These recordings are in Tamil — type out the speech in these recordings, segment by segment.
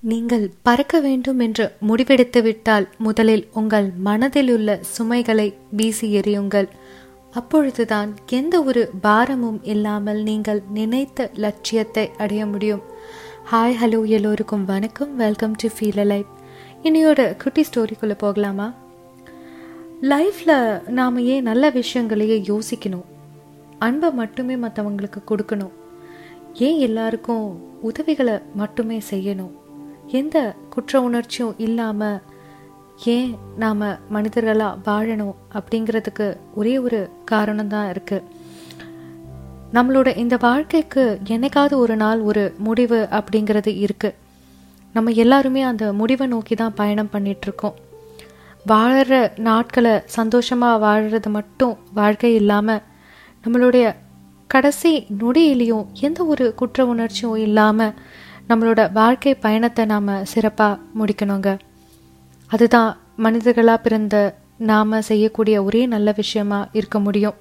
நீங்கள் பறக்க வேண்டும் என்று முடிவெடுத்துவிட்டால் முதலில் உங்கள் மனதிலுள்ள சுமைகளை வீசி எறியுங்கள். அப்பொழுதுதான் எந்த ஒரு பாரமும் இல்லாமல் நீங்கள் நினைத்த லட்சியத்தை அடைய முடியும். ஹாய் ஹலோ எல்லோருக்கும் வணக்கம். வெல்கம் டு ஃபீல் லைஃப் இனியோட குட்டி ஸ்டோரிக்குள்ளே போகலாமா? லைஃப்பில் நாம் ஏன் நல்ல விஷயங்களையே யோசிக்கணும்? அன்பை மட்டுமே மற்றவங்களுக்கு கொடுக்கணும். ஏன் எல்லாருக்கும் உதவிகளை மட்டுமே செய்யணும்? எந்த குற்ற உணர்ச்சியும் இல்லாமல் ஏன் நாம் மனிதர்களாக வாழணும் அப்படிங்கிறதுக்கு ஒரே ஒரு காரணம் தான் இருக்குது நம்மளோட இந்த வாழ்க்கைக்கு என்னைக்காவது ஒரு நாள் ஒரு முடிவு அப்படிங்கிறது இருக்குது நம்ம எல்லாருமே அந்த முடிவை நோக்கி தான் பயணம் பண்ணிகிட்ருக்கோம் வாழற நாட்களை சந்தோஷமாக வாழறது மட்டும் வாழ்க்கை இல்லாமல் நம்மளுடைய கடைசி நொடியிலையும் எந்த ஒரு குற்ற உணர்ச்சியும் இல்லாமல் நம்மளோட வாழ்க்கை பயணத்தை நாம் சிறப்பாக முடிக்கணுங்க. அதுதான் மனிதர்களாக பிறந்த நாம் செய்யக்கூடிய ஒரே நல்ல விஷயமா இருக்க முடியும்.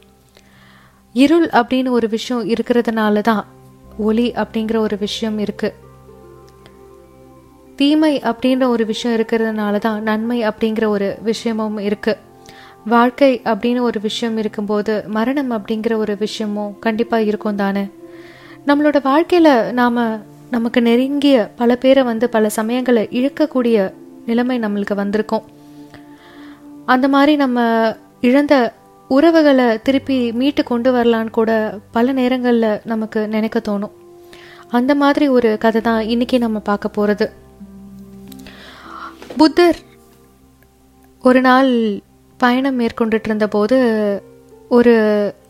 இருள் அப்படின்னு ஒரு விஷயம் இருக்கிறதுனால தான் ஒளி அப்படிங்கிற ஒரு விஷயம் இருக்குது தீமை அப்படின்ற ஒரு விஷயம் இருக்கிறதுனால தான் நன்மை அப்படிங்கிற ஒரு விஷயமும் இருக்குது வாழ்க்கை அப்படின்னு ஒரு விஷயம் இருக்கும்போது மரணம் அப்படிங்கிற ஒரு விஷயமும் கண்டிப்பாக இருக்கும் தானே? நம்மளோட வாழ்க்கையில் நாம் நமக்கு நெருங்கிய பல பேரை வந்து பல சமயங்களை இழக்கக்கூடிய நிலைமை நம்மளுக்கு வந்திருக்கும். அந்த மாதிரி நம்ம இழந்த உறவுகளை திருப்பி மீட்டு கொண்டு வரலான்னு கூட பல நேரங்களில் நமக்கு நினைக்க தோணும். அந்த மாதிரி ஒரு கதை தான் இன்னைக்கு நம்ம பார்க்க போகிறது புத்தர் ஒரு நாள் பயணம் மேற்கொண்டுட்டு இருந்தபோது ஒரு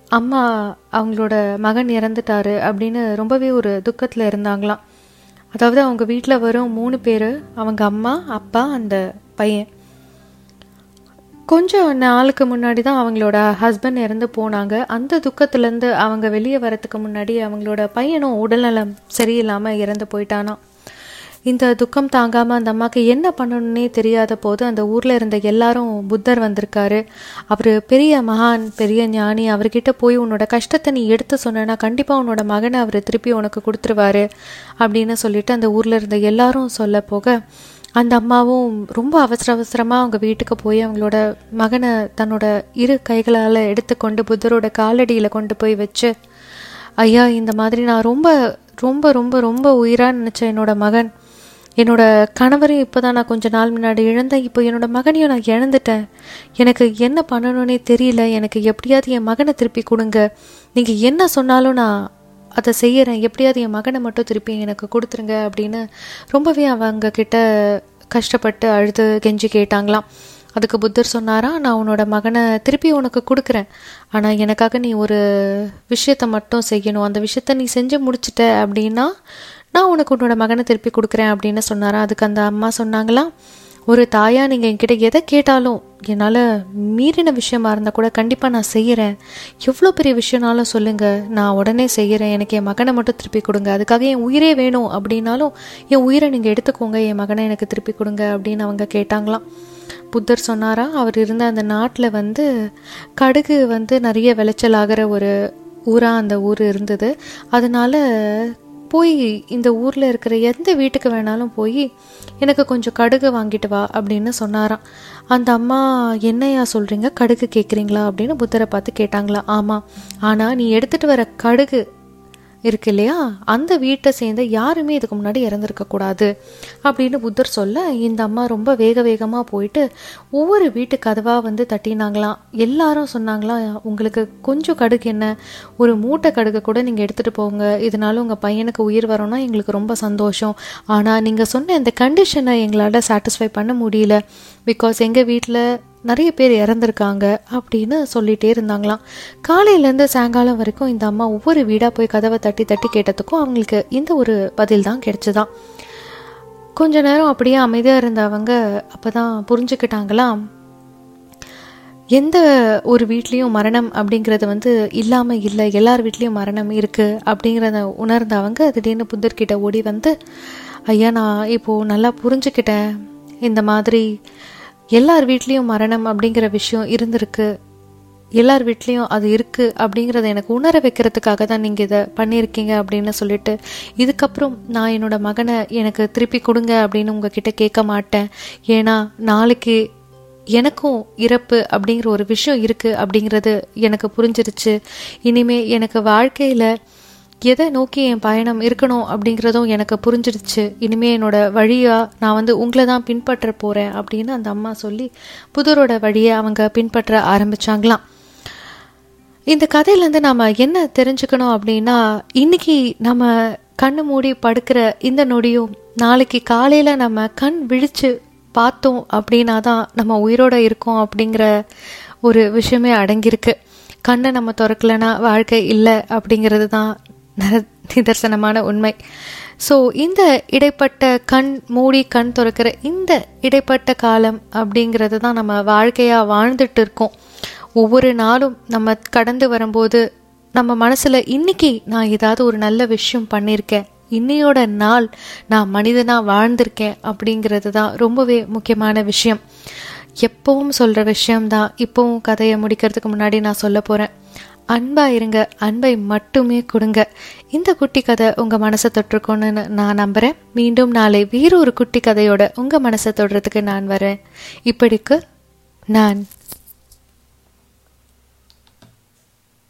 அம்மா அவங்களோட மகன் இறந்துட்டாரு அப்படின்னு ரொம்பவே ஒரு துக்கத்தில் இருந்தாங்களாம். அதாவது அவங்க வீட்டில் வரும் மூணு பேர் அவங்க அம்மா அப்பா அந்த பையன். கொஞ்சம் நாளுக்கு முன்னாடி தான் அவங்களோட ஹஸ்பண்ட் இறந்து போனாங்க. அந்த துக்கத்துலேருந்து அவங்க வெளியே வரத்துக்கு முன்னாடி அவங்களோட பையனும் உடல்நலம் சரியில்லாமல் இறந்து போயிட்டானா இந்த துக்கம் தாங்காமல் அந்த அம்மாவுக்கு என்ன பண்ணணுன்னே தெரியாத போது அந்த ஊரில் இருந்த எல்லாரும் புத்தர் வந்திருக்காரு. அவர் பெரிய மகான் பெரிய ஞானி அவர்கிட்ட போய் உன்னோட கஷ்டத்தை நீ எடுத்து சொன்னா கண்டிப்பாக உன்னோட மகனை அவர் திருப்பி உனக்கு கொடுத்துருவாரு அப்படின்னு சொல்லிட்டு அந்த ஊரில் இருந்த எல்லாரும் சொல்ல போக அந்த அம்மாவும் ரொம்ப அவசர அவசரமாக அவங்க வீட்டுக்கு போய் அவங்களோட மகனை தன்னோட இரு கைகளால் எடுத்துக்கொண்டு புத்தரோட காலடியில் கொண்டு போய் வச்சு ஐயா இந்த மாதிரி நான் ரொம்ப ரொம்ப ரொம்ப ரொம்ப உயிராக நினச்சேன் என்னோட மகன். என்னோட கணவரையும் இப்போ தான் நான் கொஞ்ச நாள் முன்னாடி இழந்தேன். இப்போ என்னோட மகனையும் நான் இழந்துட்டேன். எனக்கு என்ன பண்ணணும்னே தெரியல. எனக்கு எப்படியாவது என் மகனை திருப்பி கொடுங்க. நீங்கள் என்ன சொன்னாலும் நான் அதை செய்கிறேன் எப்படியாவது என் மகனை மட்டும் திருப்பி எனக்கு கொடுத்துருங்க அப்படின்னு ரொம்பவே அவங்க கிட்ட கஷ்டப்பட்டு அழுது கெஞ்சி கேட்டாங்களாம். அதுக்கு புத்தர் சொன்னாரா நான் உன்னோட மகனை திருப்பி உனக்கு கொடுக்குறேன். ஆனால் எனக்காக நீ ஒரு விஷயத்த மட்டும் செய்யணும். அந்த விஷயத்த நீ செஞ்சு முடிச்சிட்ட அப்படின்னா நான் உனக்கு உன்னோட மகனை திருப்பி கொடுக்குறேன் அப்படின்னு சொன்னாரா? அதுக்கு அந்த அம்மா சொன்னாங்களாம் ஒரு தாயா நீங்கள் என்கிட்ட எதை கேட்டாலும் என்னால் மீறின விஷயமா இருந்தால் கூட கண்டிப்பாக நான் செய்கிறேன் எவ்வளோ பெரிய விஷயம்னாலும் சொல்லுங்கள் நான் உடனே செய்கிறேன் எனக்கு என் மகனை மட்டும் திருப்பி கொடுங்க. அதுக்காக என் உயிரே வேணும் அப்படின்னாலும் என் உயிரை நீங்கள் எடுத்துக்கோங்க. என் மகனை எனக்கு திருப்பி கொடுங்க அப்படின்னு அவங்க கேட்டாங்களாம். புத்தர் சொன்னாரா? அவர் இருந்த அந்த நாட்டில் வந்து கடுகு வந்து நிறைய விளைச்சல் ஆகிற ஒரு ஊராக அந்த ஊர் இருந்தது. அதனால் போய் இந்த ஊரில் இருக்கிற எந்த வீட்டுக்கு வேணாலும் போய் எனக்கு கொஞ்சம் கடுகு வாங்கிட்டு வா அப்படின்னு சொன்னாராம். அந்த அம்மா என்னையா சொல்கிறீங்க கடுகு கேட்குறீங்களா அப்படின்னு புத்தரை பார்த்து கேட்டாங்களா ஆமாம் ஆனால் நீ எடுத்துகிட்டு வர கடுகு இருக்கு இல்லையா? அந்த வீட்டை சேர்ந்த யாருமே இதுக்கு முன்னாடி இறந்துருக்கக்கூடாது அப்படின்னு புத்தர் சொல்ல இந்த அம்மா ரொம்ப வேக வேகமாக போயிட்டு ஒவ்வொரு வீட்டு கதவாக வந்து தட்டினாங்களாம் எல்லாரும் சொன்னாங்களாம் உங்களுக்கு கொஞ்சம் கடுகு என்ன? ஒரு மூட்டை கடுகு கூட நீங்கள் எடுத்துகிட்டு போங்க. இதனால உங்கள் பையனுக்கு உயிர் வரோன்னா எங்களுக்கு ரொம்ப சந்தோஷம். ஆனால் நீங்கள் சொன்ன இந்த கண்டிஷனை எங்களால் சாட்டிஸ்ஃபை பண்ண முடியல. பிகாஸ் எங்கள் வீட்டில் நிறைய பேர் இறந்துருக்காங்க அப்படின்னு சொல்லிகிட்டே இருந்தாங்களாம். காலையிலேருந்து சாயங்காலம் வரைக்கும் இந்த அம்மா ஒவ்வொரு வீடாக போய் கதவை தட்டி தட்டி கேட்டதுக்கும் அவங்களுக்கு இந்த ஒரு பதில் தான் கிடைச்சிதான். கொஞ்ச நேரம் அப்படியே அமைதியாக இருந்தவங்க அப்போ தான் புரிஞ்சுக்கிட்டாங்களாம். எந்த ஒரு வீட்லேயும் மரணம் அப்படிங்கிறது வந்து இல்லாமல் இல்லை எல்லார் வீட்லேயும் மரணம் இருக்குது அப்படிங்கிறத உணர்ந்தவங்க திடீர்னு புத்தர்கிட்ட ஓடி வந்து ஐயா நான் இப்போது நல்லா புரிஞ்சுக்கிட்டேன். இந்த மாதிரி எல்லார் வீட்லேயும் மரணம் அப்படிங்கிற விஷயம் இருந்திருக்கு. எல்லார் வீட்லேயும் அது இருக்குது அப்படிங்கிறத எனக்கு உணர வைக்கிறதுக்காக தான் நீங்கள் இதை பண்ணியிருக்கீங்க அப்படின்னு சொல்லிட்டு இதுக்கப்புறம் நான் என்னோட மகனை எனக்கு திருப்பி கொடுங்க அப்படின்னு உங்ககிட்ட கேட்க மாட்டேன். ஏன்னா நாளைக்கு எனக்கும் இறப்பு அப்படிங்கிற ஒரு விஷயம் இருக்குது அப்படிங்கிறது எனக்கு புரிஞ்சிருச்சு. இனிமே எனக்கு வாழ்க்கையில் எதை நோக்கி என் பயணம் இருக்கணும் அப்படிங்கிறதும் எனக்கு புரிஞ்சிடுச்சு இனிமே என்னோட வழியாக நான் வந்து உங்களை தான் பின்பற்ற போகிறேன் அப்படின்னு அந்த அம்மா சொல்லி புதரோட வழியை அவங்க பின்பற்ற ஆரம்பிச்சாங்களாம். இந்த கதையிலேருந்து நாம் என்ன தெரிஞ்சுக்கணும் அப்படின்னா இன்னைக்கு நம்ம கண்ணு மூடி படுக்கிற இந்த நொடியும் நாளைக்கு காலையில் நம்ம கண் விழித்து பார்த்தோம் அப்படின்னா தான் நம்ம உயிரோட இருக்கோம் அப்படிங்கிற ஒரு விஷயமே அடங்கியிருக்கு. கண்ணை நம்ம திறக்கலைன்னா வாழ்க்கை இல்லை அப்படிங்கிறது தான் நிதர்சனமான உண்மை. ஸோ இந்த இடைப்பட்ட கண் மூடி கண் திறக்கிற இந்த இடைப்பட்ட காலம் அப்படிங்கிறது தான் நம்ம வாழ்க்கையாக வாழ்ந்துட்டு இருக்கோம். ஒவ்வொரு நாளும் நம்ம கடந்து வரும்போது நம்ம மனசில் இன்னைக்கு நான் ஏதாவது ஒரு நல்ல விஷயம் பண்ணியிருக்கேன் இன்னையோட நாள் நான் மனிதனாக வாழ்ந்திருக்கேன் அப்படிங்கிறது தான் ரொம்பவே முக்கியமான விஷயம். எப்பவும் சொல்கிற விஷயம்தான். இப்போவும் கதையை முடிக்கிறதுக்கு முன்னாடி நான் சொல்ல போகிறேன் அன்பா இருங்க அன்பை மட்டுமே கொடுங்க. இந்த குட்டி கதை உங்கள் மனசை தொட்டிருக்கோன்னு நான் நம்புகிறேன் மீண்டும் நாளை வேறு ஒரு குட்டி கதையோட உங்கள் மனசை தொடுறதுக்கு நான் வரேன். இப்படிக்கு நான்